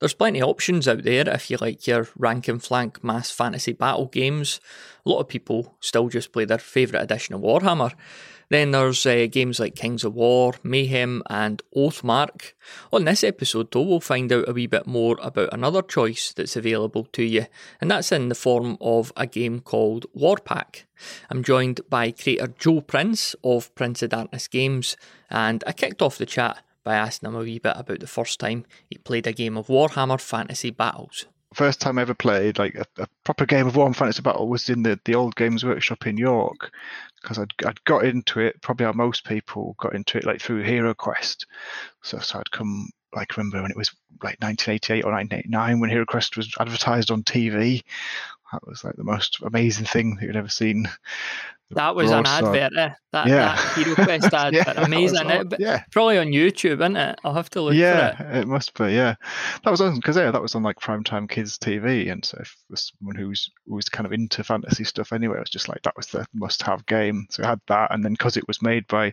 There's plenty of options out there if you like your rank and flank mass fantasy battle games. A lot of people still just play their favourite edition of Warhammer. Then there's uh, games like Kings of War, Mayhem, and Oathmark. On this episode, though, we'll find out a wee bit more about another choice that's available to you, and that's in the form of a game called Warpack. I'm joined by creator Joe Prince of Prince of Darkness Games, and I kicked off the chat by asking him a wee bit about the first time he played a game of Warhammer Fantasy Battles first time I ever played like a, a, proper game of Warhammer Fantasy Battle was in the, the old Games Workshop in York because I'd, I'd got into it probably how most people got into it like through Hero Quest. So, so I'd come like remember when it was like 1988 or 1989 when Hero Quest was advertised on TV. That was like the most amazing thing that you'd ever seen. That was an advert, eh? That, yeah. that Hero Quest ad, yeah, amazing. It, yeah. Probably on YouTube, isn't it? I'll have to look yeah, for it. it must be, yeah. That was on, because yeah, that was on like primetime kids TV. And so if someone who's was kind of into fantasy stuff anyway, it was just like that was the must have game. So it had that. And then because it was made by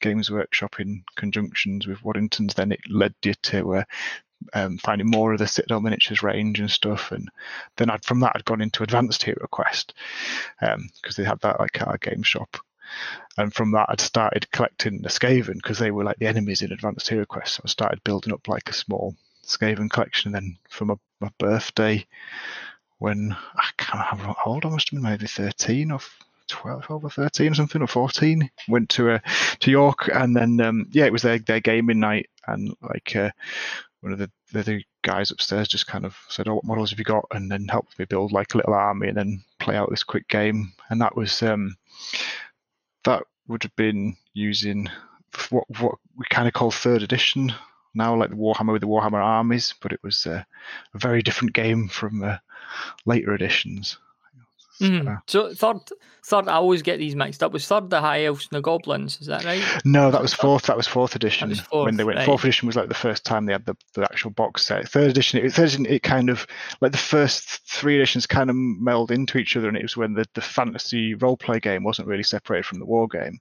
Games Workshop in conjunctions with Waddington's, then it led you to uh, um, finding more of the Citadel miniatures range and stuff. And then I'd, from that, I'd gone into Advanced Hero Quest because um, they had that like our game shop. And from that, I'd started collecting the Skaven because they were like the enemies in Advanced Hero Quest. So I started building up like a small Skaven collection. And then for my, my birthday, when I can't remember how old I must have been, maybe 13 or 12, 12 or 13 or something or 14 went to uh, to york and then um, yeah it was their, their gaming night and like uh, one of the, the, guys upstairs just kind of said, "Oh, what models have you got?" and then helped me build like a little army and then play out this quick game. And that was um, that would have been using what what we kind of call third edition now, like the Warhammer with the Warhammer armies, but it was uh, a very different game from uh, later editions. Mm. So third, third, I always get these mixed up. Was third the High Elves and the Goblins? Is that right? No, that was fourth. That was fourth edition. Was fourth, when they went, right. fourth edition was like the first time they had the, the actual box set. Third edition, it, third edition, it kind of like the first three editions kind of meld into each other, and it was when the, the fantasy role play game wasn't really separated from the war game,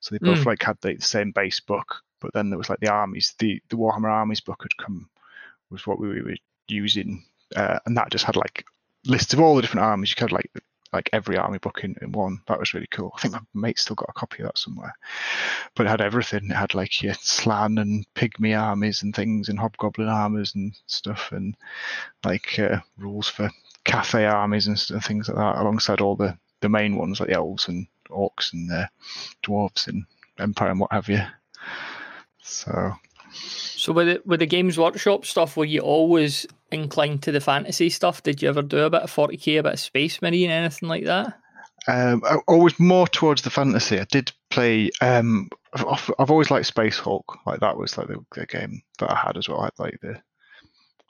so they both mm. like had the, the same base book. But then there was like the armies, the the Warhammer armies book had come was what we were using, uh, and that just had like lists of all the different armies. You could like like every army book in, in one. That was really cool. I think my mate still got a copy of that somewhere. But it had everything. It had like your Slann and pygmy armies and things and hobgoblin armies and stuff and like uh, rules for Cathay armies and, and, things like that alongside all the, the main ones like the elves and orcs and the dwarves and empire and what have you. So so with the, with the Games Workshop stuff, were you always inclined to the fantasy stuff? Did you ever do a bit of 40k, a bit of Space Marine, anything like that? Um, always more towards the fantasy. I did play. Um, I've, I've always liked Space Hulk. Like that was like the, the game that I had as well. I had like the.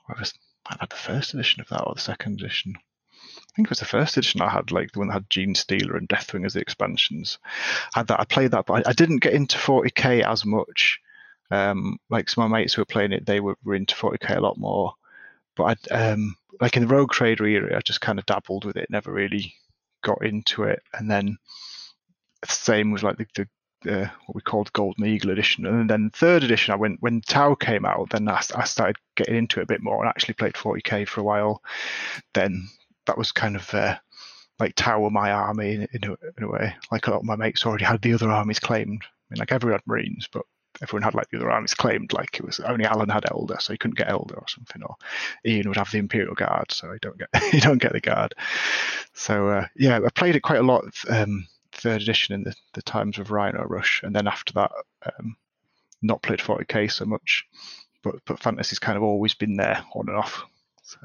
I was I had the first edition of that or the second edition. I think it was the first edition I had, like the one that had Genestealer and Deathwing as the expansions. I had that. I played that, but I, I didn't get into 40k as much. Um, like some of my mates who were playing it, they were, were into 40k a lot more. But I, um, like in the Rogue Trader era, I just kind of dabbled with it, never really got into it. And then the same was like the, the uh, what we called Golden Eagle edition, and then third edition. I went when Tau came out. Then I, I started getting into it a bit more and actually played 40k for a while. Then that was kind of uh, like Tau were my army in, in, a, in, a, way. Like a lot of my mates already had the other armies claimed. I mean, like everyone had Marines, but everyone had like the other armies claimed like it was only Alan had Eldar, so he couldn't get Eldar or something, or Ian would have the Imperial Guard, so he don't get he don't get the guard. So uh, yeah, I played it quite a lot. Um, third edition in the, the times of Rhino Rush, and then after that, um, not played 40k so much, but but fantasy's kind of always been there on and off. So.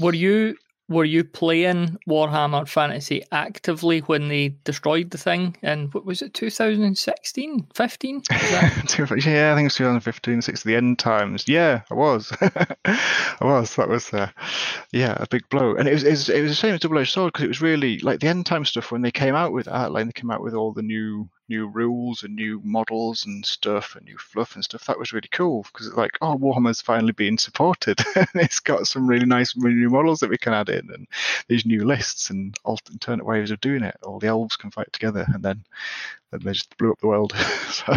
Were you were you playing Warhammer Fantasy actively when they destroyed the thing? And what was it, 2016, 15? yeah, I think it was 2015, 16, the end times. Yeah, I was. I was. That was, uh, yeah, a big blow. And it was, it was, it was the same as Double Edged Sword because it was really like the end time stuff when they came out with Outline, they came out with all the new new rules and new models and stuff and new fluff and stuff. That was really cool because it's like, oh, Warhammer's finally being supported. it's got some really nice new models that we can add in and these new lists and alternate ways of doing it. All the elves can fight together and then, then they just blew up the world. so.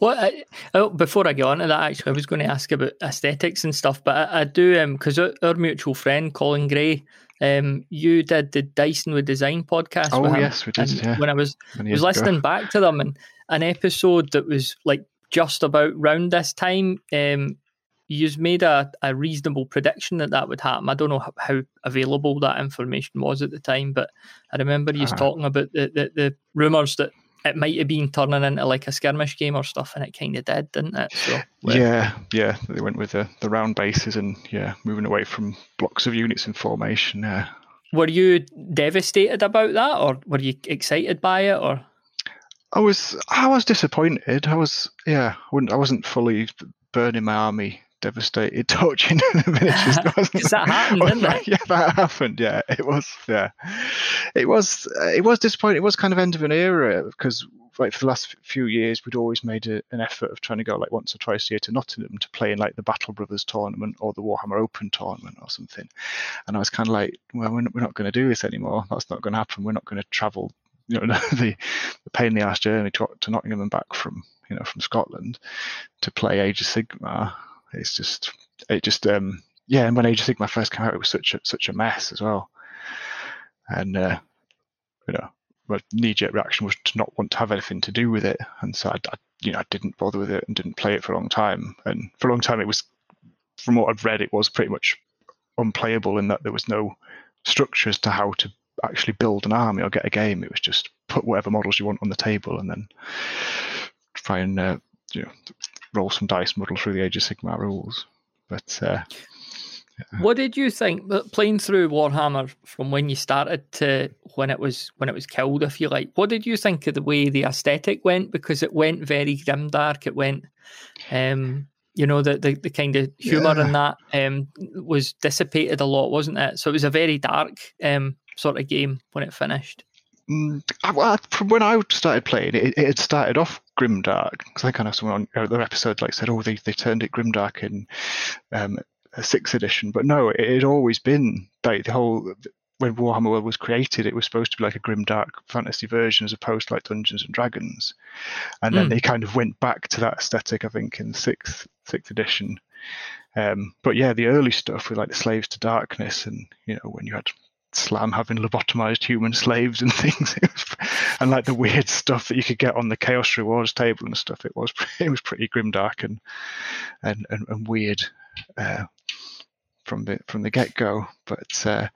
Well, I, oh, before I get on to that, actually, I was going to ask about aesthetics and stuff, but I, I do because um, our, our, mutual friend Colin Gray, um, you did the Dyson with Design podcast. Oh yes, we did. Yeah. When I was was listening back to them, and an episode that was like just about round this time, um, you've made a, a reasonable prediction that that would happen. I don't know how, available that information was at the time, but I remember you uh-huh. talking about the, the, the rumours that it might have been turning into like a skirmish game or stuff, and it kind of did, didn't it? So well, yeah, yeah, they went with the, the round bases and yeah, moving away from blocks of units in formation. Yeah. Were you devastated about that, or were you excited by it, or? I was I was disappointed. I was yeah, I wasn't fully burning my army devastated torching the miniatures. that happened, didn't it? Yeah, that happened. Yeah, it was. Yeah, it was. Uh, it was disappointing. It was kind of end of an era because like for the last few years, we'd always made a, an effort of trying to go like once or twice a year to Nottingham to play in like the Battle Brothers tournament or the Warhammer Open tournament or something. And I was kind of like, well, we're not, we're not going to do this anymore. That's not going to happen. We're not going to travel. You know, the, the pain in the ass journey to, to Nottingham and back from you know from Scotland to play Age of Sigmar it's just it just um yeah. And when Age of Sigmar first came out, it was such a such a mess as well. And uh, you know, my knee-jerk reaction was to not want to have anything to do with it, and so I, I, you know I didn't bother with it and didn't play it for a long time. And for a long time, it was, from what I've read, it was pretty much unplayable in that there was no structure as to how to actually build an army or get a game. It was just put whatever models you want on the table and then try and uh, you know roll some dice, muddle through the Age of Sigmar rules. But uh, yeah. what did you think playing through Warhammer from when you started to when it was when it was killed? If you like, what did you think of the way the aesthetic went? Because it went very grim dark. It went, um, you know, the the, the kind of humour yeah. in that um, was dissipated a lot, wasn't it? So it was a very dark um, sort of game when it finished. Mm, from when I started playing it, it had started off grimdark because I kind of someone on other episode like said, oh, they they turned it grimdark in um, a sixth edition, but no, it had always been like the whole when Warhammer World was created, it was supposed to be like a grimdark fantasy version as opposed to like Dungeons and Dragons, and then mm. they kind of went back to that aesthetic, I think, in sixth sixth edition. Um, but yeah, the early stuff with like the Slaves to Darkness, and you know when you had Slann having lobotomized human slaves and things, and like the weird stuff that you could get on the Chaos Rewards table and stuff. It was it was pretty grimdark and and and, and weird uh, from the from the get go. But uh,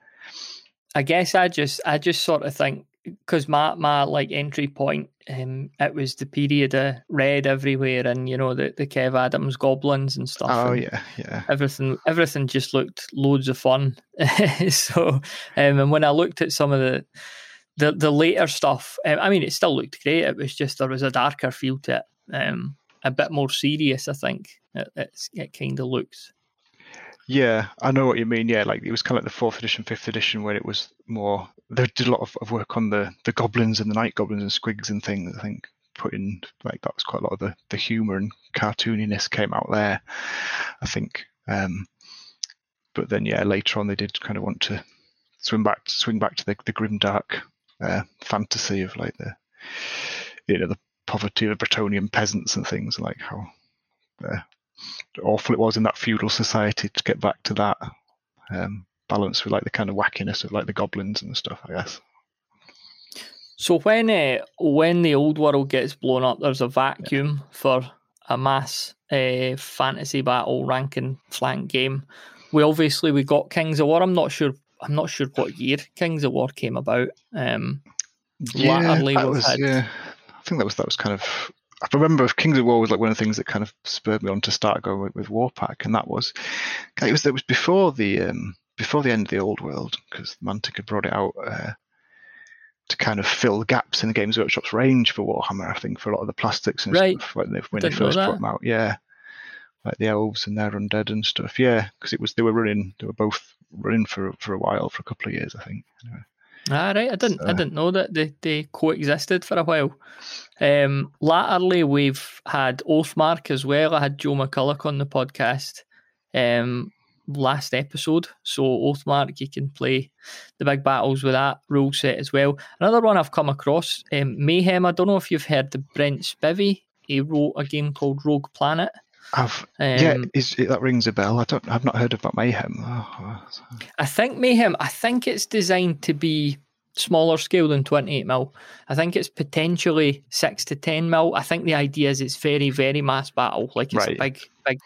I guess I just I just sort of think because my my like entry point um it was the period of red everywhere and you know the the Kev Adams goblins and stuff. Oh and yeah, yeah. Everything everything just looked loads of fun. so um and when I looked at some of the the the later stuff, um, I mean it still looked great. It was just there was a darker feel to it. Um a bit more serious, I think. It, it's, it kind of looks. Yeah, I know what you mean. Yeah, like it was kind of like the fourth edition, fifth edition, where it was more. They did a lot of, of work on the the goblins and the night goblins and squigs and things. I think putting like that was quite a lot of the the humor and cartooniness came out there. I think. Um, but then yeah, later on they did kind of want to swing back swing back to the the grim dark uh, fantasy of like the you know the poverty of the Bretonnian peasants and things like how uh, awful it was in that feudal society to get back to that um, balance with like the kind of wackiness of like the goblins and stuff. I guess. So when uh, when the old world gets blown up, there's a vacuum yeah. for a mass uh, fantasy battle rank and flank game. We obviously we got Kings of War. I'm not sure. I'm not sure what year Kings of War came about. Um, yeah, that was, had, yeah. I think that was that was kind of I remember Kings of War was like one of the things that kind of spurred me on to start going with, with Warpack, and that was it was it was before the um, before the end of the old world because Mantic had brought it out uh, to kind of fill gaps in the Games Workshop's range for Warhammer. I think for a lot of the plastics and right. stuff when they when they first brought them out, yeah, like the elves and their undead and stuff, yeah, because it was they were running they were both running for for a while for a couple of years, I think. Anyway. Ah, right. I didn't. So. I didn't know that they, they coexisted for a while. Um, latterly, we've had Oathmark as well. I had Joe McCullough on the podcast um, last episode. So Oathmark, you can play the big battles with that rule set as well. Another one I've come across, um, Mayhem. I don't know if you've heard the Brent Spivey he wrote a game called Rogue Planet. I've, yeah, Um, is, that rings a bell. I don't. I've not heard about Mayhem. Oh, I think Mayhem. I think it's designed to be smaller scale than 28 mil. I think it's potentially six to 10 mil. I think the idea is it's very, very mass battle. Like it's Right. a big, big,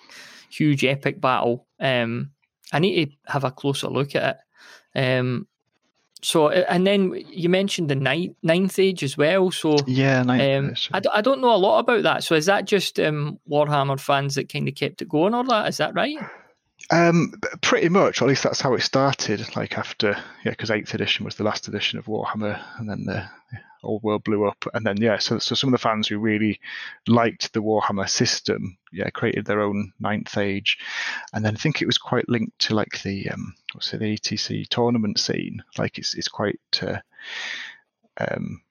huge epic battle. Um, I need to have a closer look at it. Um, so and then you mentioned the ninth, ninth age as well. So yeah, ninth um. I, d- I don't know a lot about that. So is that just um, Warhammer fans that kind of kept it going, or that is that right? Um, pretty much, at least that's how it started. Like after, yeah, because eighth edition was the last edition of Warhammer, and then the old world blew up, and then yeah, so so some of the fans who really liked the Warhammer system, yeah, created their own ninth age, and then I think it was quite linked to like the um, what's it, the ETC tournament scene. Like it's it's quite uh, um.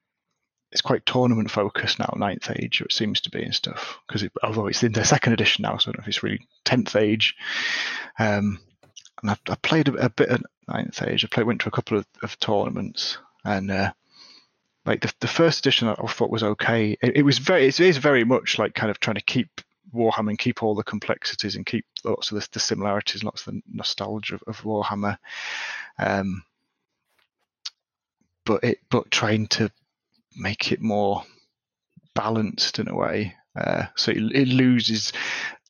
It's quite tournament focused now, ninth age, it seems to be and stuff. Because it, although it's in their second edition now, so I don't know if it's really tenth age, um, and I've, I played a, a bit of ninth age. I played, went to a couple of, of tournaments, and uh, like the, the first edition, I thought was okay. It, it was very, it is very much like kind of trying to keep Warhammer and keep all the complexities and keep lots of the, the similarities, lots of the nostalgia of, of Warhammer. Um, but it, but trying to make it more balanced in a way, uh, so it, it loses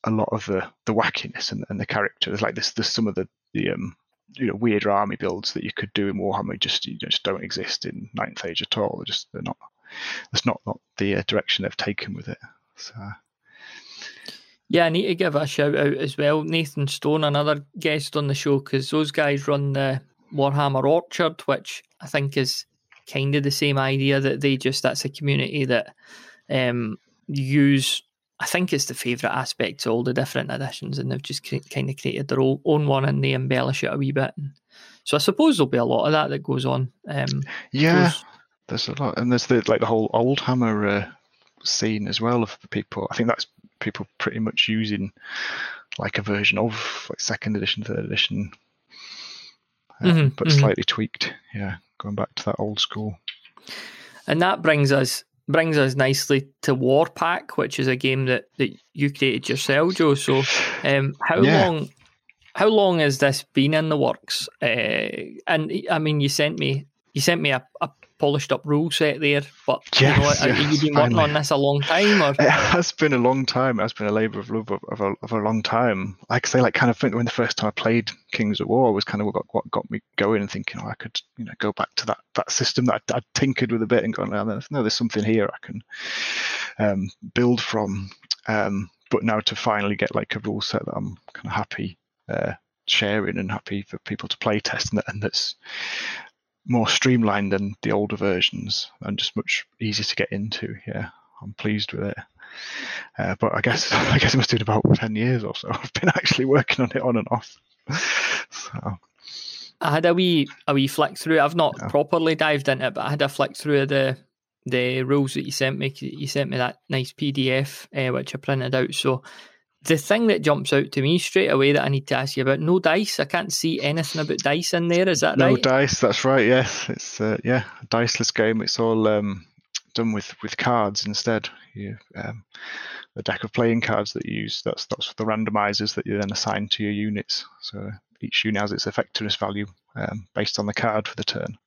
a lot of the the wackiness and, and the characters. Like this, there's some of the the um, you know weirder army builds that you could do in Warhammer just you just don't exist in Ninth Age at all. They're just they're not. That's not not the uh, direction they've taken with it. So Yeah, I need to give a shout out as well. Nathan Stone, another guest on the show, because those guys run the Warhammer Orchard, which I think is kind of the same idea that they just that's a community that um, use. I think it's the favourite aspect to all the different editions, and they've just cre- kind of created their own, one and they embellish it a wee bit. And so I suppose there'll be a lot of that that goes on. Um, yeah, goes- there's a lot, and there's the like the whole old hammer uh, scene as well of people. I think that's people pretty much using like a version of like second edition, third edition, um, Mhm, but mhm. slightly tweaked. Yeah, going back to that old school. And that brings us brings us nicely to Warpack, which is a game that, that you created yourself, Joe. So, um, how Yeah. long how long has this been in the works? Uh, and I mean, you sent me you sent me a, a polished up rule set there, but you know, Yes, have you yes, been working on this a long time, or It has been a long time. It has been a labour of love of, of, a, of a long time. Like I say, like kind of think when the first time I played Kings of War was kind of what got, what got me going and thinking, oh, I could you know go back to that that system that I'd, I'd tinkered with a bit and gone, oh, no, there's something here I can um, build from. Um, but now to finally get like a rule set that I'm kind of happy uh, sharing and happy for people to play test and, that, and that's more streamlined than the older versions and just much easier to get into. Yeah, I'm pleased with it. Uh, but I guess I guess it must have been about ten years or so. I've been actually working on it on and off. So I had a wee a wee flick through. I've not Yeah. properly dived into it, but I had a flick through the the rules that you sent me. You sent me that nice PDF, uh, which I printed out. So the thing that jumps out to me straight away that I need to ask you about: no dice. I can't see anything about dice in there. Is that no right? dice. That's right. Yes, it's uh, yeah a diceless game. It's all um, done with with cards instead. You um, a deck of playing cards that you use. That's that's the randomizers that you then assign to your units. So each unit has its effectiveness value um, based on the card for the turn.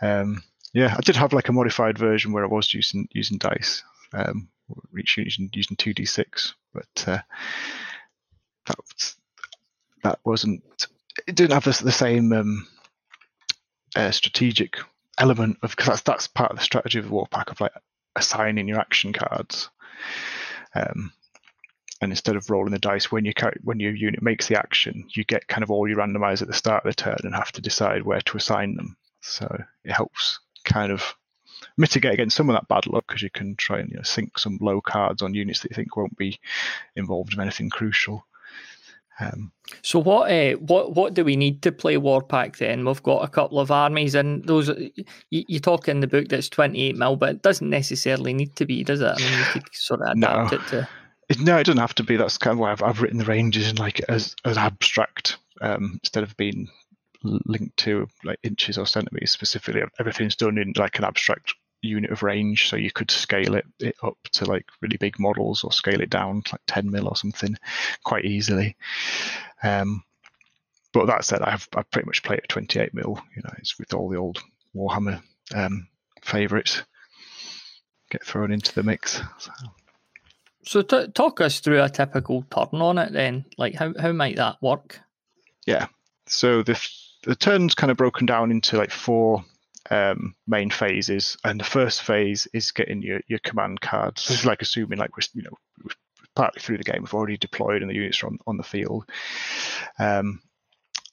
Um, yeah, I did have like a modified version where I was using using dice. Um, using, using two d six, but uh, that that wasn't. It didn't have the, the same um, uh, strategic element of because that's that's part of the strategy of the Warpack of like assigning your action cards. Um, and instead of rolling the dice when your when your unit makes the action, you get kind of all your randomized at the start of the turn and have to decide where to assign them. So it helps kind of mitigate against some of that bad luck because you can try and you know, sink some low cards on units that you think won't be involved in anything crucial. Um, So what uh, what what do we need to play Warpack then? We've got a couple of armies, and those you, you talk in the book that's twenty eight mil, but it doesn't necessarily need to be, does it? I mean, you could sort of No. it to. It, no, it doesn't have to be. That's kind of why I've, I've written the ranges in like as as abstract um, instead of being linked to like inches or centimeters specifically. Everything's done in like an abstract unit of range, so you could scale it, it up to like really big models or scale it down to like 10 mil or something quite easily. Um, but that said, I've I pretty much played at 28 mil. You know, it's with all the old Warhammer um, favorites get thrown into the mix. So. So t- talk us through a typical turn on it then. Like how how might that work? Yeah. So the the turn's kind of broken down into like four um, main phases, and the first phase is getting your, your command cards. So it's like assuming like we're you know we're partly through the game, we've already deployed and the units are on, on the field. Um,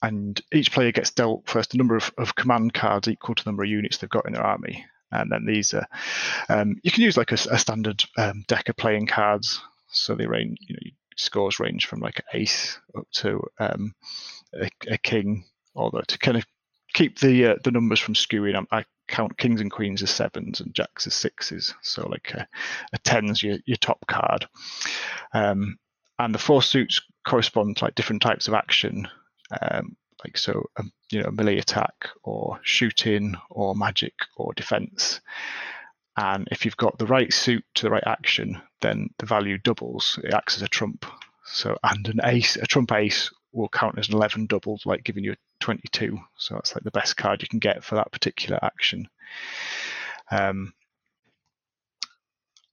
and each player gets dealt first a number of, of command cards equal to the number of units they've got in their army. And then these are, um, you can use like a, a standard um, deck of playing cards. So they range, you know, scores range from like an ace up to um, a, a, king, although to kind of keep the uh, the numbers from skewing, I, I, count kings and queens as sevens and jacks as sixes. So like a, a ten's your, your top card. Um, and the four suits correspond to like different types of action. Um, like so, um, you know, melee attack or shooting or magic or defense. And if you've got the right suit to the right action, then the value doubles. It acts as a trump. So, and an ace, a trump ace will count as an 11 doubled, like giving you a 22. So that's like the best card you can get for that particular action. Um,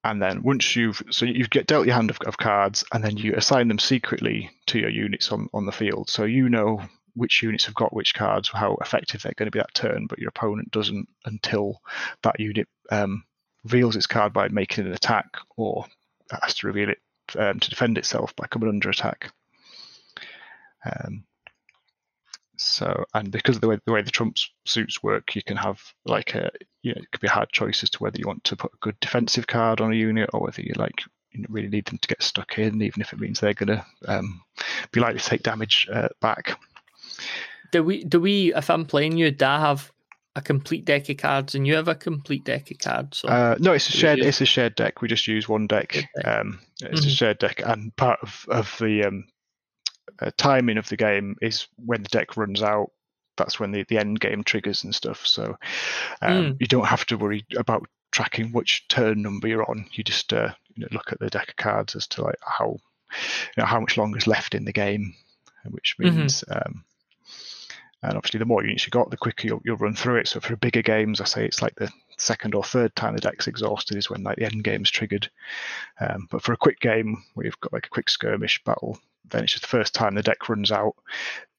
and then once you've so you get dealt your hand of, of, cards and then you assign them secretly to your units on, on the field so you know which units have got which cards, how effective they're going to be that turn, but your opponent doesn't until that unit um, reveals its card by making an attack or has to reveal it um, to defend itself by coming under attack. Um, so, and because of the way the way the trump suits work, you can have like a you know it could be a hard choice as to whether you want to put a good defensive card on a unit or whether you like you really need them to get stuck in, even if it means they're going to um, be likely to take damage uh, back. Do we? Do we? If I'm playing you, do I have a complete deck of cards and you have a complete deck of cards? So uh, no, it's a shared. It's a shared deck. We just use one deck. deck. Um, it's mm-hmm. a shared deck, and part of of the um, uh, timing of the game is when the deck runs out. That's when the, the end game triggers and stuff. So um, mm. you don't have to worry about tracking which turn number you're on. You just uh, you know, look at the deck of cards as to like how you know, how much longer is left in the game, which mm-hmm. means mm-hmm. um, and obviously, the more units you got, the quicker you'll, you'll run through it. So for bigger games, I say it's like the second or third time the deck's exhausted is when like the end game's triggered. Um, but for a quick game where you've got like a quick skirmish battle, then it's just the first time the deck runs out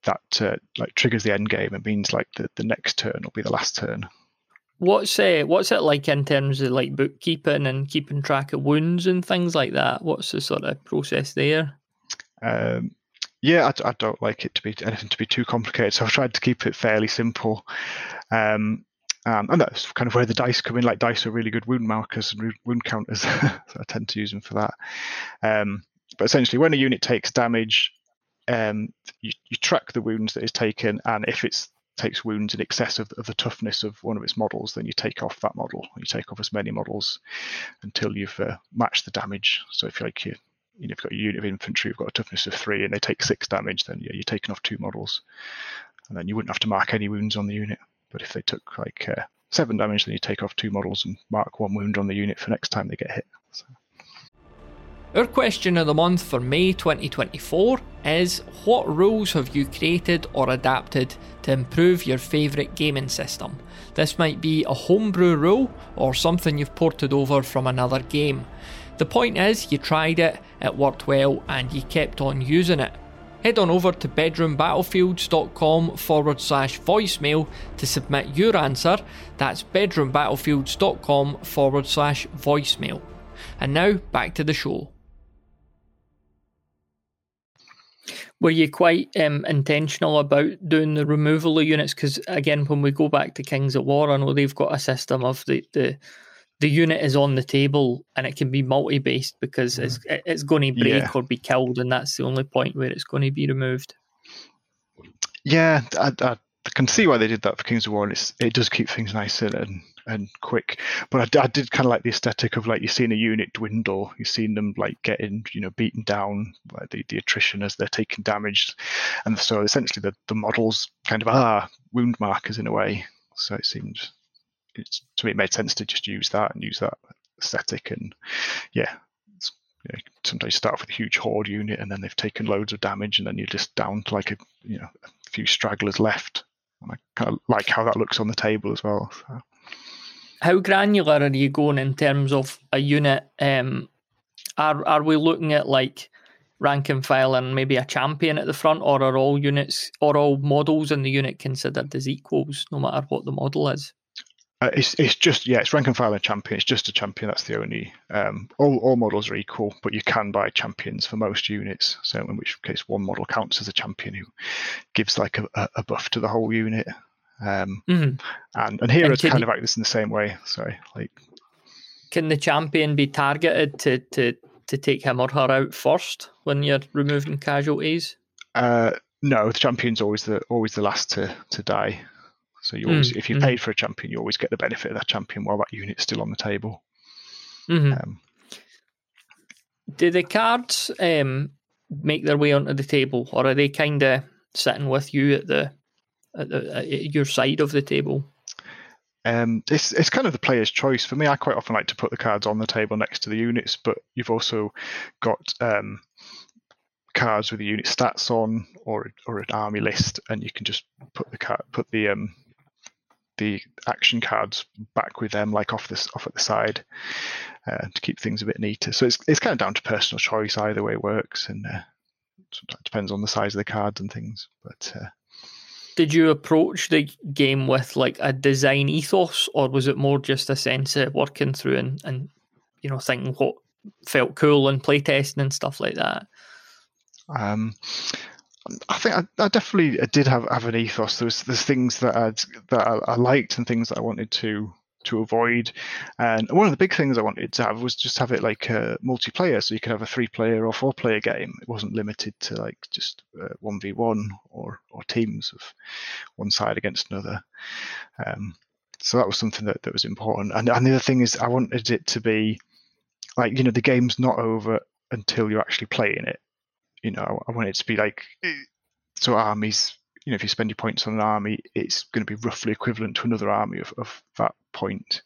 that uh, like triggers the end game and means like the, the next turn will be the last turn. What's uh, what's it like in terms of like bookkeeping and keeping track of wounds and things like that? What's the sort of process there? Um, yeah, I, I, don't like it to be anything to be too complicated, so I've tried to keep it fairly simple. Um, um, and that's kind of where the dice come in. Like dice are really good wound markers and wound counters, so I tend to use them for that. Um, but essentially, when a unit takes damage, um, you, you, track the wounds that is taken, and if it takes wounds in excess of, of, the toughness of one of its models, then you take off that model. You take off as many models until you've uh, matched the damage. So if like you you know, you've got a unit of infantry, you've got a toughness of three, and they take six damage, then yeah, you're taking off two models, and then you wouldn't have to mark any wounds on the unit. But if they took like uh, seven damage, then you take off two models and mark one wound on the unit for next time they get hit. So. Our question of the month for May 2024 is What rules have you created or adapted to improve your favourite gaming system? This might be a homebrew rule or something you've ported over from another game. The point is, you tried it, it worked well, and you kept on using it. Head on over to bedroombattlefields.com forward slash voicemail to submit your answer. That's bedroombattlefields.com forward slash voicemail. And now back to the show. Were you quite um, intentional about doing the removal of units? Because again, when we go back to Kings of War, I know they've got a system of the, the the unit is on the table and it can be multi-based because mm. it's it's going to break yeah. or be killed, and that's the only point where it's going to be removed. Yeah, I, I can see why they did that for Kings of War, and it's, it does keep things nice and and quick. But I, I did kind of like the aesthetic of like you're seeing a unit dwindle, you're seeing them like getting you know beaten down by the, the attrition as they're taking damage, and so essentially the the models kind of are wound markers in a way. So it seems it's, to me, it made sense to just use that and use that aesthetic. And yeah, you know, sometimes start with a huge horde unit and then they've taken loads of damage and then you're just down to like a you know a few stragglers left. And I kind of like how that looks on the table as well. So. How granular are you going in terms of a unit? Um, are are we looking at like rank and file and maybe a champion at the front, or are all units or all models in the unit considered as equals, no matter what the model is? Uh, it's it's just yeah, it's rank and file and champion. It's just a champion. That's the only. Um, all all models are equal, but you can buy champions for most units. So in which case, one model counts as a champion who gives like a, a buff to the whole unit. Um, mm-hmm. And and here and it's kind you, of like this in the same way. Sorry, like. Can the champion be targeted to to to take him or her out first when you're removing casualties? Uh, no, the champion's always the always the last to to die. So you always, mm, if you mm. paid for a champion, you always get the benefit of that champion while that unit's still on the table. Mm-hmm. Um, Do the cards um, make their way onto the table, or are they kind of sitting with you at the, at at your side of the table? Um, it's it's kind of the player's choice. For me, I quite often like to put the cards on the table next to the units, but you've also got um, cards with the unit stats on, or or an army list, and you can just put the card put the um, the action cards back with them, like off this off at the side, uh, to keep things a bit neater. So it's it's kind of down to personal choice. Either way it works, and uh, it depends on the size of the cards and things. But uh, did you approach the game with like a design ethos, or was it more just a sense of working through and and you know thinking what felt cool and playtesting and stuff like that? Um, I think I, I, definitely did have, have an ethos. There's there's things that i that I, I, liked and things that I wanted to to avoid. And one of the big things I wanted to have was just have it like a multiplayer, so you could have a three player or four player game. It wasn't limited to like just uh, one v one or or teams of one side against another. Um, so that was something that, that was important. And, and the other thing is I wanted it to be like you know the game's not over until you're actually playing it you know, I want it to be like so armies. You know, if you spend your points on an army, it's going to be roughly equivalent to another army of, of that point.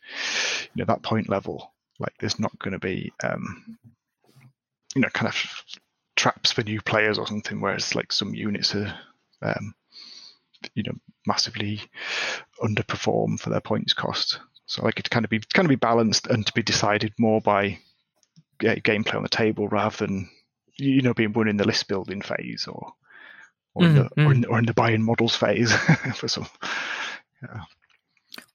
You know, that point level. Like, there's not going to be, um, you know, kind of traps for new players or something. Whereas, like, some units are, um, you know, massively underperform for their points cost. So, like, it kind of be kind of be balanced and to be decided more by yeah, gameplay on the table rather than you know being won in the list building phase or or, mm, in, the, mm. or, in, or in the buying models phase for some. Yeah.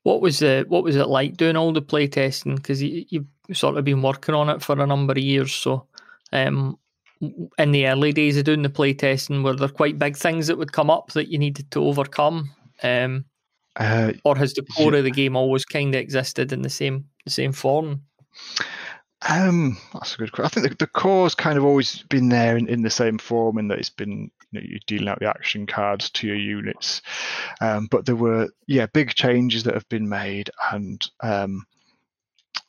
What was it? What was it like doing all the playtesting? Because you, you've sort of been working on it for a number of years. So, um, in the early days of doing the playtesting, were there quite big things that would come up that you needed to overcome? Um, uh, or has the core yeah. of the game always kind of existed in the same the same form? Um, that's a good question. I think the, the core's kind of always been there in, in the same form, in that it's been you know, you're dealing out the action cards to your units. Um, but there were yeah big changes that have been made, and um,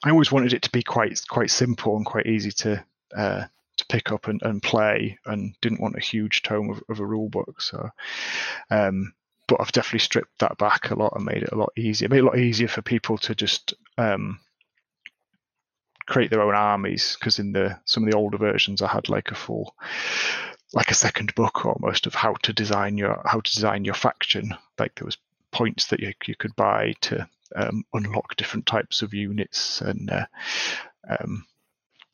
I always wanted it to be quite quite simple and quite easy to uh, to pick up and, and play, and didn't want a huge tome of, of a rule book. So. Um, but I've definitely stripped that back a lot and made it a lot easier. Made it a lot easier for people to just um, create their own armies because in the some of the older versions I had like a full like a second book almost of how to design your how to design your faction. Like there was points that you, you could buy to um, unlock different types of units and uh, um,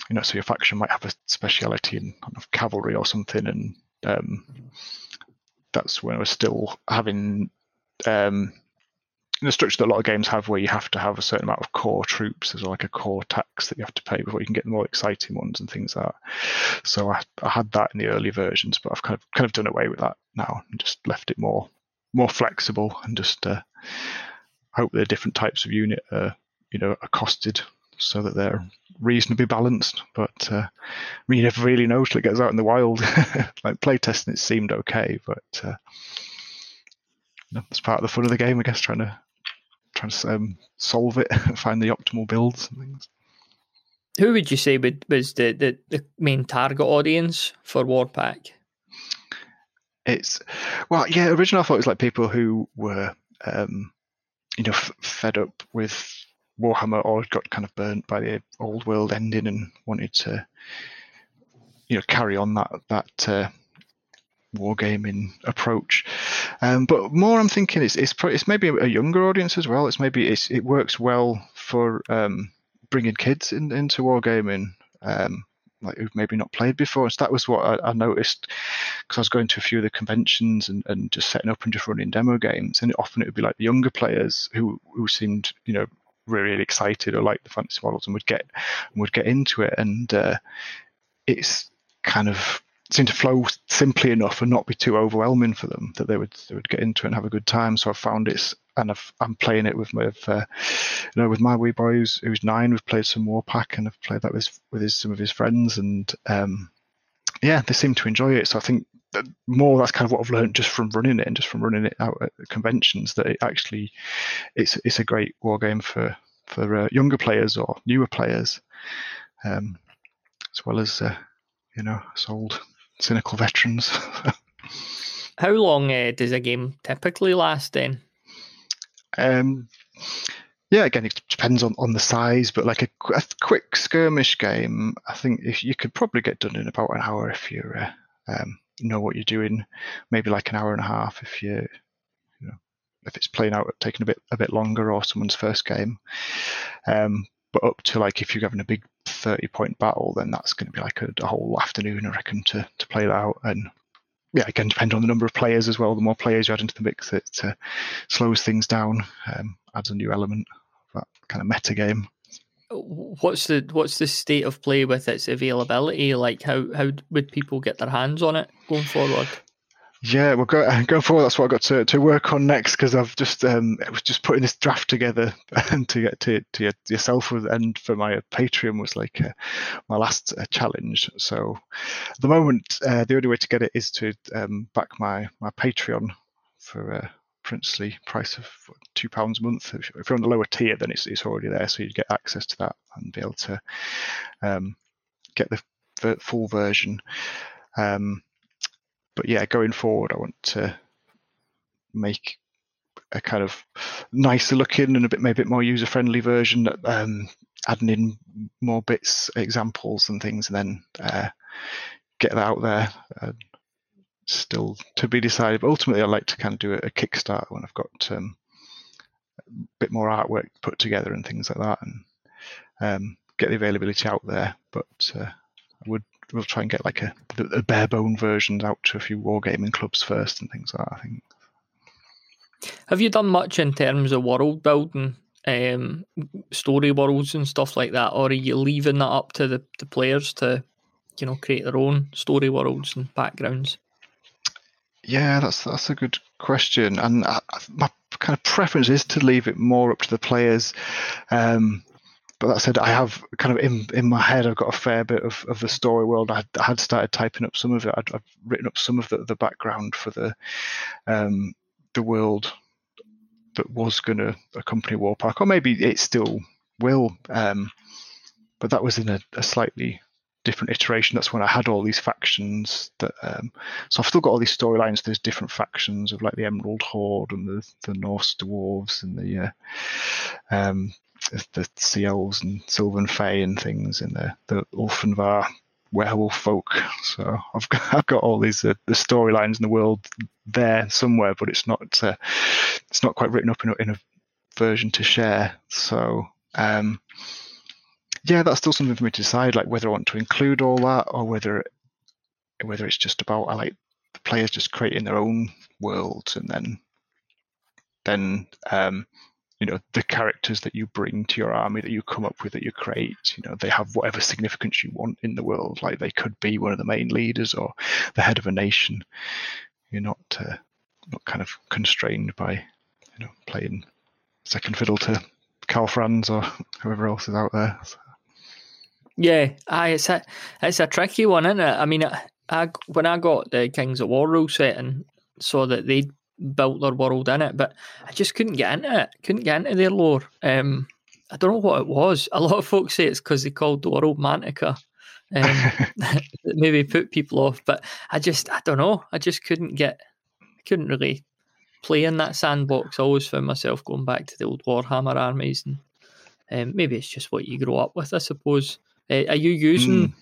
you know so your faction might have a speciality in kind of cavalry or something. And um, that's when I was still having um, the structure that a lot of games have where you have to have a certain amount of core troops there's like a core tax that you have to pay before you can get the more exciting ones and things like that. So I, I had that in the early versions but i've kind of kind of done away with that now and just left it more more flexible and just uh, hope the different types of unit are you know are costed so that they're reasonably balanced. But uh, you never really know till it gets out in the wild. Like playtesting it seemed okay but uh, that's part of the fun of the game, I guess, trying to trying to um, solve it, find the optimal builds and things. Who would you say was the, the, the main target audience for Warpack? It's well, yeah. Originally, I thought it was like people who were um, you know, f- fed up with Warhammer or got kind of burnt by the old world ending and wanted to, you know, carry on that that uh, wargaming approach. Um, but more, I'm thinking it's it's, pro- it's maybe a younger audience as well. It's maybe it's, it works well for um, bringing kids in, into wargaming. Um, like who've maybe not played before. So that was what I, I noticed because I was going to a few of the conventions and, and just setting up and just running demo games. And often it would be like the younger players who who seemed you know really, really excited or like the fantasy models and would get would get into it. And uh, it's kind of seemed to flow simply enough and not be too overwhelming for them that they would they would get into it and have a good time. So I found it's and i am playing it with my, uh, you know, with my wee boy who's, who's nine. We've played some Warpack and I've played that with with his, some of his friends, and um, yeah, they seem to enjoy it. So I think that more that's kind of what I've learned just from running it and just from running it out at conventions that it actually it's it's a great war game for for uh, younger players or newer players, um, as well as uh, you know us old cynical veterans. How long uh, does a game typically last then? Um, yeah, again, it depends on, on the size, but like a, a, quick skirmish game, I think if you could probably get done in about an hour if you uh, um, know what you're doing. Maybe like an hour and a half if you, you know, if it's playing out taking a bit a bit longer or someone's first game. Um, but up to like if you're having a big 30 point battle, then that's going to be like a, a whole afternoon, I reckon, to to play that out and yeah, again, depend on the number of players as well. The more players you add into the mix, it uh, slows things down, um, adds a new element of that kind of meta game. What's the what's the state of play with its availability? Like, how how would people get their hands on it going forward? Yeah, well, go, going forward, that's what I got to, to work on next because I've just um, was just putting this draft together and to get to, to yourself and for my Patreon was like uh, my last uh, challenge. So at the moment, uh, the only way to get it is to um, back my my Patreon for a princely price of two pounds a month. If, if, you're on the lower tier, then it's it's already there, so you get access to that and be able to um, get the, the full version. Um, but yeah, going forward, I want to make a kind of nicer looking and a bit maybe a bit more user friendly version, um, adding in more bits, examples, and things, and then uh, get that out there. Uh, still to be decided. But ultimately, I'd like to kind of do a, a Kickstarter when I've got um, a bit more artwork put together and things like that, and um, get the availability out there. But uh, I would we'll try and get like a, a bare bone versions out to a few wargaming clubs first and things like that. I think. Have you done much in terms of world building, um, story worlds and stuff like that, or are you leaving that up to the, the players to, you know, create their own story worlds and backgrounds? Yeah, that's that's a good question, and I, my kind of preference is to leave it more up to the players. Um, but that said, I have kind of in in my head, I've got a fair bit of, of the story world. I, I had started typing up some of it. i have written up some of the, the background for the um, the world that was going to accompany Warpack, or maybe it still will. Um, but that was in a, a, slightly different iteration. That's when I had all these factions. That um, so I've still got all these storylines. There's different factions of like the Emerald Horde and the the Norse dwarves and the uh, um, the sea elves and Sylvan Fae and things, and the the Ulfenvar werewolf folk. So I've got, I've got all these uh, the storylines in the world there somewhere, but it's not uh, it's not quite written up in a, in a version to share. So um, yeah, that's still something for me to decide, like whether I want to include all that or whether whether it's just about I like the players just creating their own worlds and then then um, you know the characters that you bring to your army that you come up with that you create you know they have whatever significance you want in the world. Like they could be one of the main leaders or the head of a nation. You're not uh, not kind of constrained by you know playing second fiddle to Karl Franz or whoever else is out there. So. yeah I, it's a it's a tricky one isn't it? I mean I, when I got the Kings of War rule set and saw that they built their world in it, but I just couldn't get into it. Couldn't get into their lore. Um, I don't know what it was. A lot of folks say it's because they called the world Mantica. Um, maybe put people off, but I just I don't know. I just couldn't get, I couldn't really play in that sandbox. I always found myself going back to the old Warhammer armies, and um, maybe it's just what you grow up with, I suppose. Uh, are you using? Mm.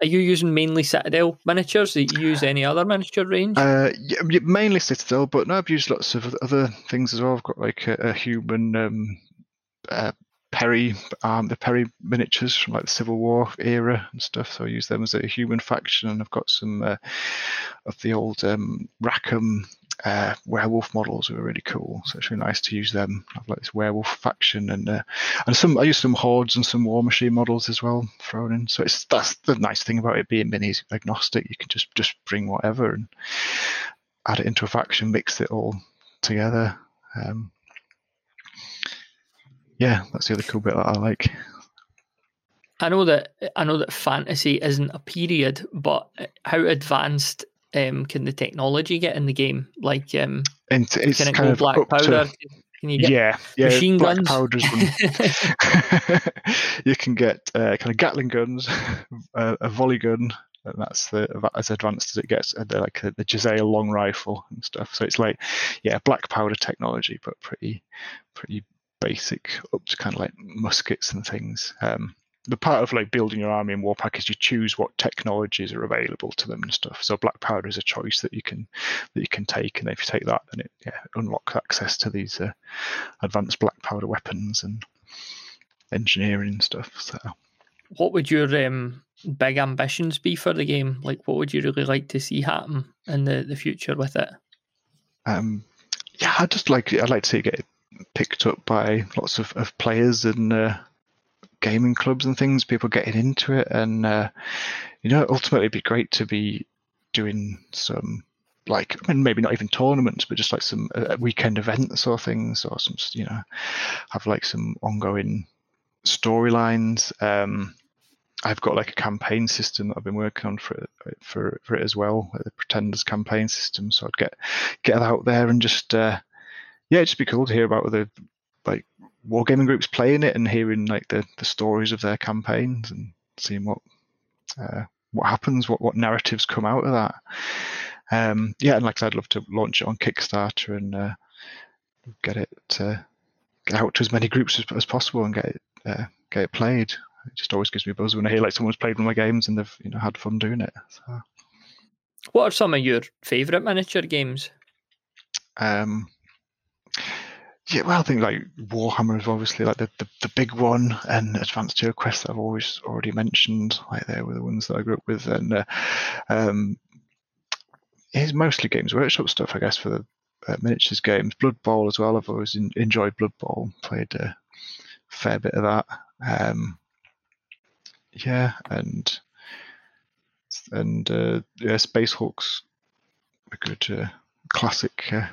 Are you using mainly Citadel miniatures? Do you use any other miniature range? Uh, yeah, mainly Citadel, but no, I've used lots of other things as well. I've got like a, a human um, uh, Perry, um, the Perry miniatures from like the Civil War era and stuff. So I use them as a human faction, and I've got some uh, of the old um, Rackham uh, werewolf models were really cool. So it's really nice to use them. I've like this werewolf faction, and uh, and some I use some hordes and some Warmachine models as well thrown in. So it's that's the nice thing about it being minis agnostic. You can just just bring whatever and add it into a faction, mix it all together. Um, yeah, that's the other cool bit that I like. I know that I know that fantasy isn't a period, but how advanced um, can the technology get in the game? Like, um, it's, it's can it go black powder? To, can you get yeah, yeah, machine black guns? Powders you can get uh, kind of Gatling guns, uh, a volley gun, and that's the as advanced as it gets. And like the Jezzail long rifle and stuff. So it's like, yeah, black powder technology, but pretty, pretty basic up to kind of like muskets and things. Um, the part of like building your army in Warpack is you choose what technologies are available to them and stuff. So black powder is a choice that you can that you can take, and if you take that, then it yeah, unlocks access to these uh, advanced black powder weapons and engineering and stuff. So, what would your um, big ambitions be for the game? Like, what would you really like to see happen in the, the future with it? Um, yeah, I just like I'd like to see it get picked up by lots of, of players and uh, gaming clubs and things, people getting into it. And, uh, you know, ultimately it'd be great to be doing some, like, I mean, maybe not even tournaments, but just like some uh, weekend events or things, or some, you know, have like some ongoing storylines. Um, I've got like a campaign system that I've been working on for for for it as well, the Pretenders campaign system. So I'd get get out there and just uh, yeah, it'd just be cool to hear about other like wargaming groups playing it and hearing like the, the stories of their campaigns and seeing what uh, what happens, what what narratives come out of that. Um, yeah, and like I said, I'd love to launch it on Kickstarter and uh, get it uh, get out to as many groups as, as possible and get it uh, get it played. It just always gives me a buzz when I hear like someone's played one of my games and they've you know had fun doing it. So. What are some of your favourite miniature games? Um, yeah, well, I think like Warhammer is obviously like the, the, the big one, and Advanced Hero Quest I've always already mentioned. Like they were the ones that I grew up with, and uh, um, it's mostly Games Workshop stuff, I guess, for the uh, miniatures games. Blood Bowl as well. I've always in, enjoyed Blood Bowl. Played a fair bit of that. Um, yeah, and and uh, yeah, Space Hulk's, a good uh, classic uh,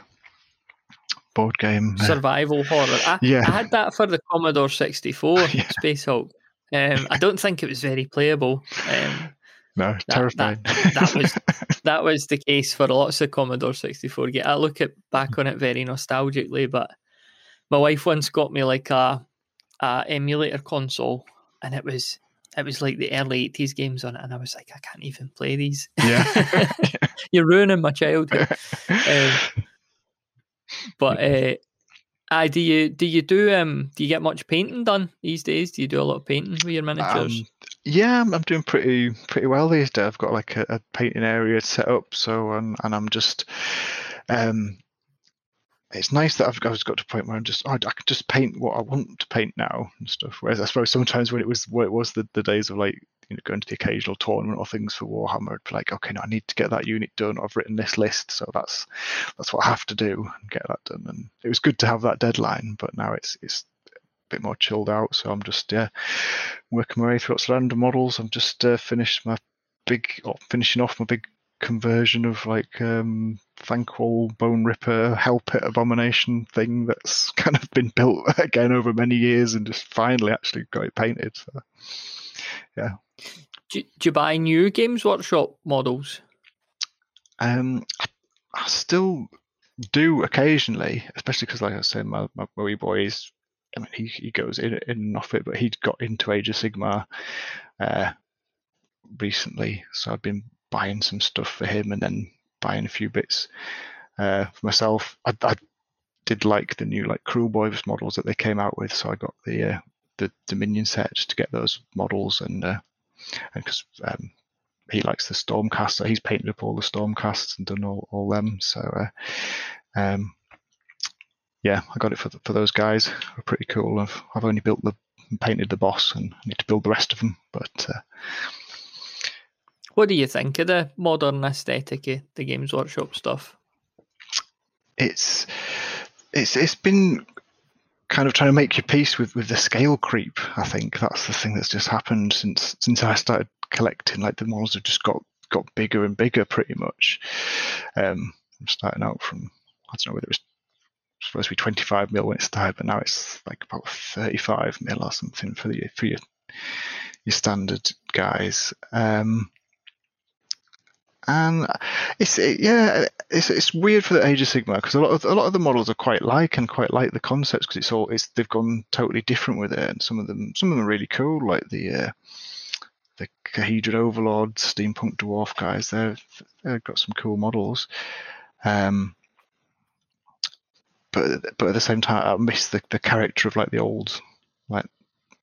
board game. Survival horror. I, yeah. I had that for the Commodore 64, yeah. Space Hulk. Um, I don't think it was very playable. Um, no, that, terrifying. That, that, was that was the case for lots of Commodore 64 games. I look at back on it very nostalgically, but my wife once got me like a, a emulator console, and it was it was like the early 80s games on it and i was like i can't even play these yeah you're ruining my childhood um, but uh, I do you do you do um do you get much painting done these days? Do you do a lot of painting with your miniatures? Um, yeah, I'm, I'm, doing pretty pretty well these days. I've got like a, a painting area set up, so and, and I'm just um it's nice that I've, I've got to a point where I'm just oh, I can just paint what I want to paint now and stuff. Whereas I suppose sometimes when it was where it was the, the days of like you know going to the occasional tournament or things for Warhammer, like, okay, no, I need to get that unit done. I've written this list, so that's that's what I have to do and get that done. And it was good to have that deadline, but now it's it's a bit more chilled out. So I'm just yeah working my way through lots of random models. I'm just uh, finished my big or finishing off my big conversion of like um Thanquol Boneripper Hell Pit Abomination thing that's kind of been built again over many years and just finally actually got it painted. So, yeah. Do, do you buy new Games Workshop models? Um, I, I still do occasionally, especially because, like I said, my, my, my wee boy is. I mean, he, he goes in, in and off it, but he'd got into Age of Sigmar uh, recently, so I've been buying some stuff for him and then buying a few bits Uh, for myself, I, I did like the new like Kruleboyz models that they came out with, so I got the uh, the Dominion set to get those models, and uh, because um, he likes the Stormcaster, he's painted up all the Stormcasts and done all, all them. So, uh, um, yeah, I got it for for those guys. They're pretty cool. I've I've only built the painted the boss, and I need to build the rest of them. But uh, what do you think of the modern aesthetic of the Games Workshop stuff? It's it's it's been kind of trying to make your peace with, with the scale creep. I think that's the thing that's just happened since since I started collecting. Like the models have just got got bigger and bigger, pretty much. Um, I'm starting out from I don't know whether it was supposed to be 25 mil when it started, but now it's like about 35 mil or something for the for your your standard guys. Um, and it's it, yeah, it's it's weird for the Age of Sigmar because a lot of a lot of the models are quite like and quite like the concepts because it's all it's they've gone totally different with it, and some of them some of them are really cool, like the uh, the Kharadron Overlord, Steampunk Dwarf guys. They've they've got some cool models. Um, but but at the same time, I miss the, the character of like the old like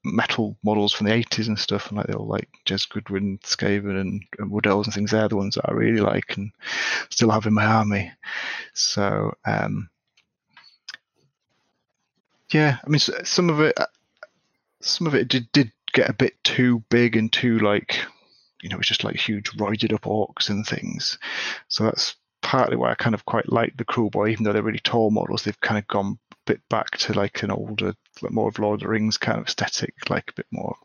metal models from the 80s and stuff, and like the old like Jes Goodwin, Skaven, and, and Wood Elves and things. They're the ones that I really like and still have in my army. So um, yeah, I mean, some of it, some of it did did get a bit too big and too like, you know, it's just like huge roided up orcs and things. So that's partly why I kind of quite like the Kruleboy, even though they're really tall models. They've kind of gone bit back to like an older, more of Lord of the Rings kind of aesthetic, like a bit more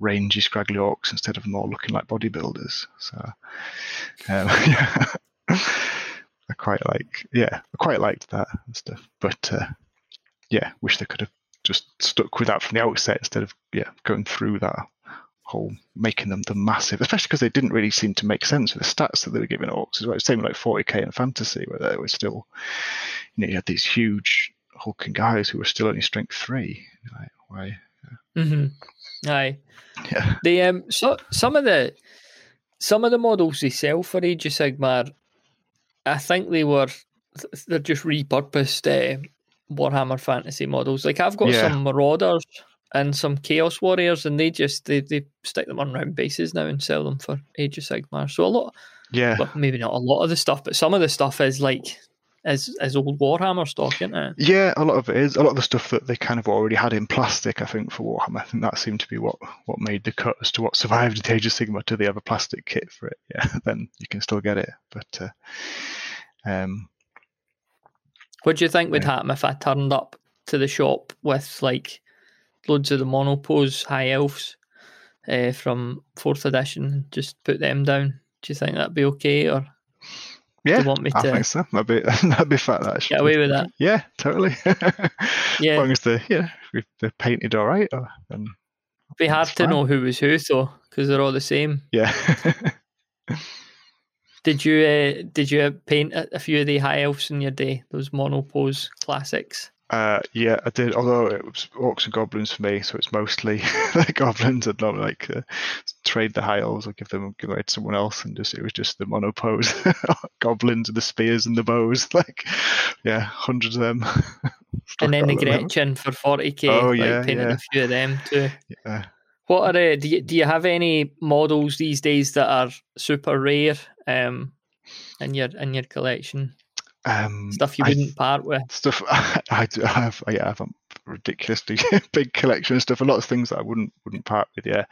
rangy, scraggly orcs instead of more looking like bodybuilders. So, um, yeah. I quite like, yeah, I quite liked that and stuff. But uh, yeah, wish they could have just stuck with that from the outset instead of yeah going through that whole making them the massive, especially because they didn't really seem to make sense with the stats that they were giving orcs as well. Same like 40k and fantasy, where they were still, you know, you had these huge hulking guys who were still only strength three. Like, why? Yeah. Mm-hmm. Aye. Yeah. The um, so some of the some of the models they sell for Age of Sigmar, I think they were they're just repurposed uh, Warhammer Fantasy models. Like I've got Yeah. some Marauders and some Chaos Warriors, and they just they, they stick them on round bases now and sell them for Age of Sigmar. So a lot, Yeah. well, maybe not a lot of the stuff, but some of the stuff is like is is old Warhammer stock, isn't it? Yeah, a lot of it is. A lot of the stuff that they kind of already had in plastic, I think, for Warhammer. I think that seemed to be what, what made the cut as to what survived at Age of Sigmar. Do they have a plastic kit for it? Yeah, then you can still get it. But uh, um, What do you think would Yeah. happen if I turned up to the shop with like loads of the monopose high elves uh, from fourth edition and just put them down? Do you think that'd be okay, or yeah, want me I to- think so. That'd be that'd be fat. That get away with that? Yeah, totally. yeah, as long as they yeah if they're painted all right, or, then it'd be hard to fine. know who was who though, because they're all the same. yeah. Did you uh, did you paint a, a few of the high elves in your day? Those monopose classics. Uh, yeah, I did. Although it was orcs and goblins for me, so it's mostly the goblins. I'd not like uh, trade the high elves or give them give away to someone else, and just it was just the monopose goblins and the spears and the bows. Like, yeah, hundreds of them. And then the Gretchen for forty k. Oh, like yeah, painted yeah. a few of them too. Yeah. What are uh, do you, do you have any models these days that are super rare um in your in your collection? Um, Stuff you wouldn't part with. stuff I do have. Yeah, I have a ridiculously big collection of stuff. A lot of things that I wouldn't wouldn't part with. Yeah,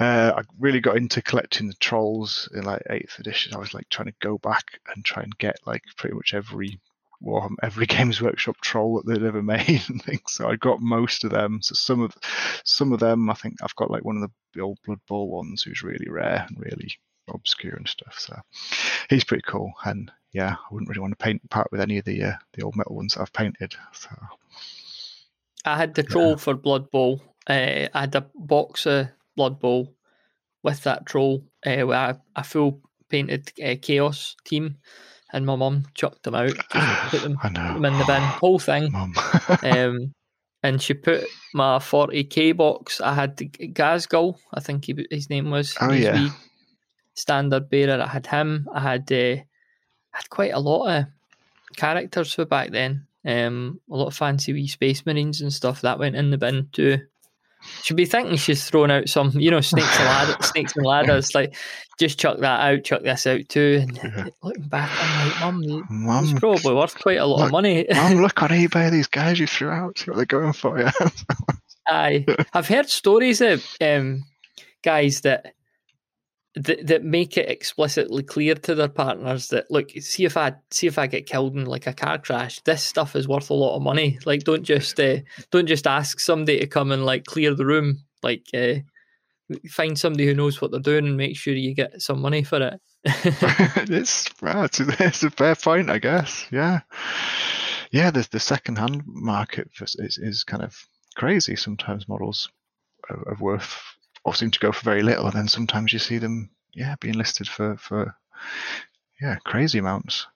uh, I really got into collecting the trolls in like eighth edition. I was like trying to go back and try and get like pretty much every Warhammer, every Games Workshop troll that they'd ever made and things. So I got most of them. So some of some of them, I think I've got like one of the old Blood Bowl ones who's really rare and really obscure and stuff. So he's pretty cool. And yeah, I wouldn't really want to paint part with any of the uh, the old metal ones that I've painted. So I had the troll for Blood Bowl. Uh, I had a box of Blood Bowl with that troll. Uh, with a, a full painted uh, Chaos team, and my mum chucked them out, put them, I know. them in the bin, whole thing. Um, and she put my 40k box. I had the Ghazghkull, I think he, his name was. Oh, yeah. standard bearer. I had him. I had uh, had quite a lot of characters for back then. Um, a lot of fancy wee space marines and stuff that went in the bin too. Should be thinking she's thrown out some, you know, snakes and ladders, snakes and ladders. Like, just chuck that out, chuck this out too. And Yeah. looking back, I'm like, Mum, Mum, it's probably worth quite a lot of look, money. Mum, look on eBay. These guys you threw out. See what they're going for. Yeah. Aye, I've heard stories of um, guys that, that that make it explicitly clear to their partners that look, see if I see if I get killed in like a car crash, this stuff is worth a lot of money. Like, don't just uh, don't just ask somebody to come and like clear the room. Like, uh, find somebody who knows what they're doing and make sure you get some money for it. it's, it's, it's a fair point, I guess. Yeah. Yeah, the, the second hand market is, is kind of crazy. Sometimes models are, are worth or seem to go for very little, and then sometimes you see them, yeah, being listed for, for yeah, crazy amounts.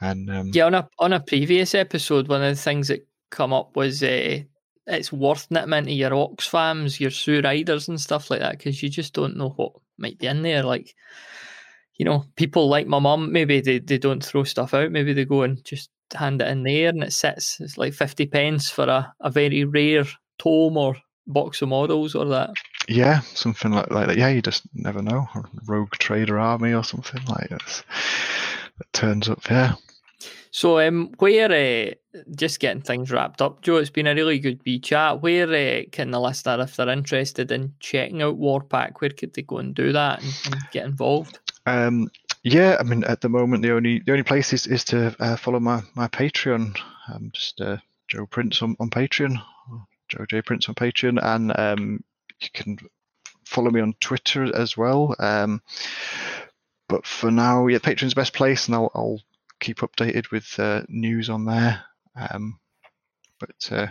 And um, Yeah, on a on a previous episode, one of the things that come up was uh, it's worth nipping into your Oxfams, your Sue Ryders, and stuff like that because you just don't know what might be in there. Like, you know, people like my mum, maybe they, they don't throw stuff out. Maybe they go and just hand it in there, and it sits. It's like fifty pence for a, a very rare tome or box of models or that. yeah, something like, like that. Yeah, you just never know. Or Rogue Trader Army or something like that. That turns up, yeah. So, um, where uh, just getting things wrapped up, Joe, it's been a really good wee chat. Where uh, can the listener, if they're interested in checking out Warpack, where could they go and do that and, and get involved? Um, yeah, I mean, at the moment, the only the only place is, is to uh, follow my my Patreon. Um, just uh, Joe Prince on, on Patreon, Joe J Prince on Patreon, and um, you can follow me on Twitter as well. Um, but for now, yeah, Patreon's the best place, and I'll, I'll keep updated with uh, news on there. Um, but uh,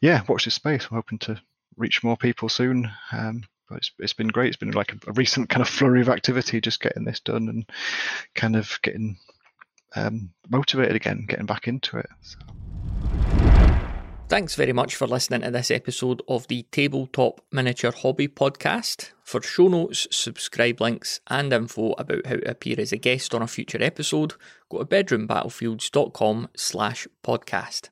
yeah, watch this space. I'm hoping to reach more people soon. Um, but it's, it's been great. It's been like a, a recent kind of flurry of activity, just getting this done and kind of getting um, motivated again, getting back into it. So. Thanks very much for listening to this episode of the Tabletop Miniature Hobby Podcast. For show notes, subscribe links, and info about how to appear as a guest on a future episode, go to bedroombattlefields.com slash podcast.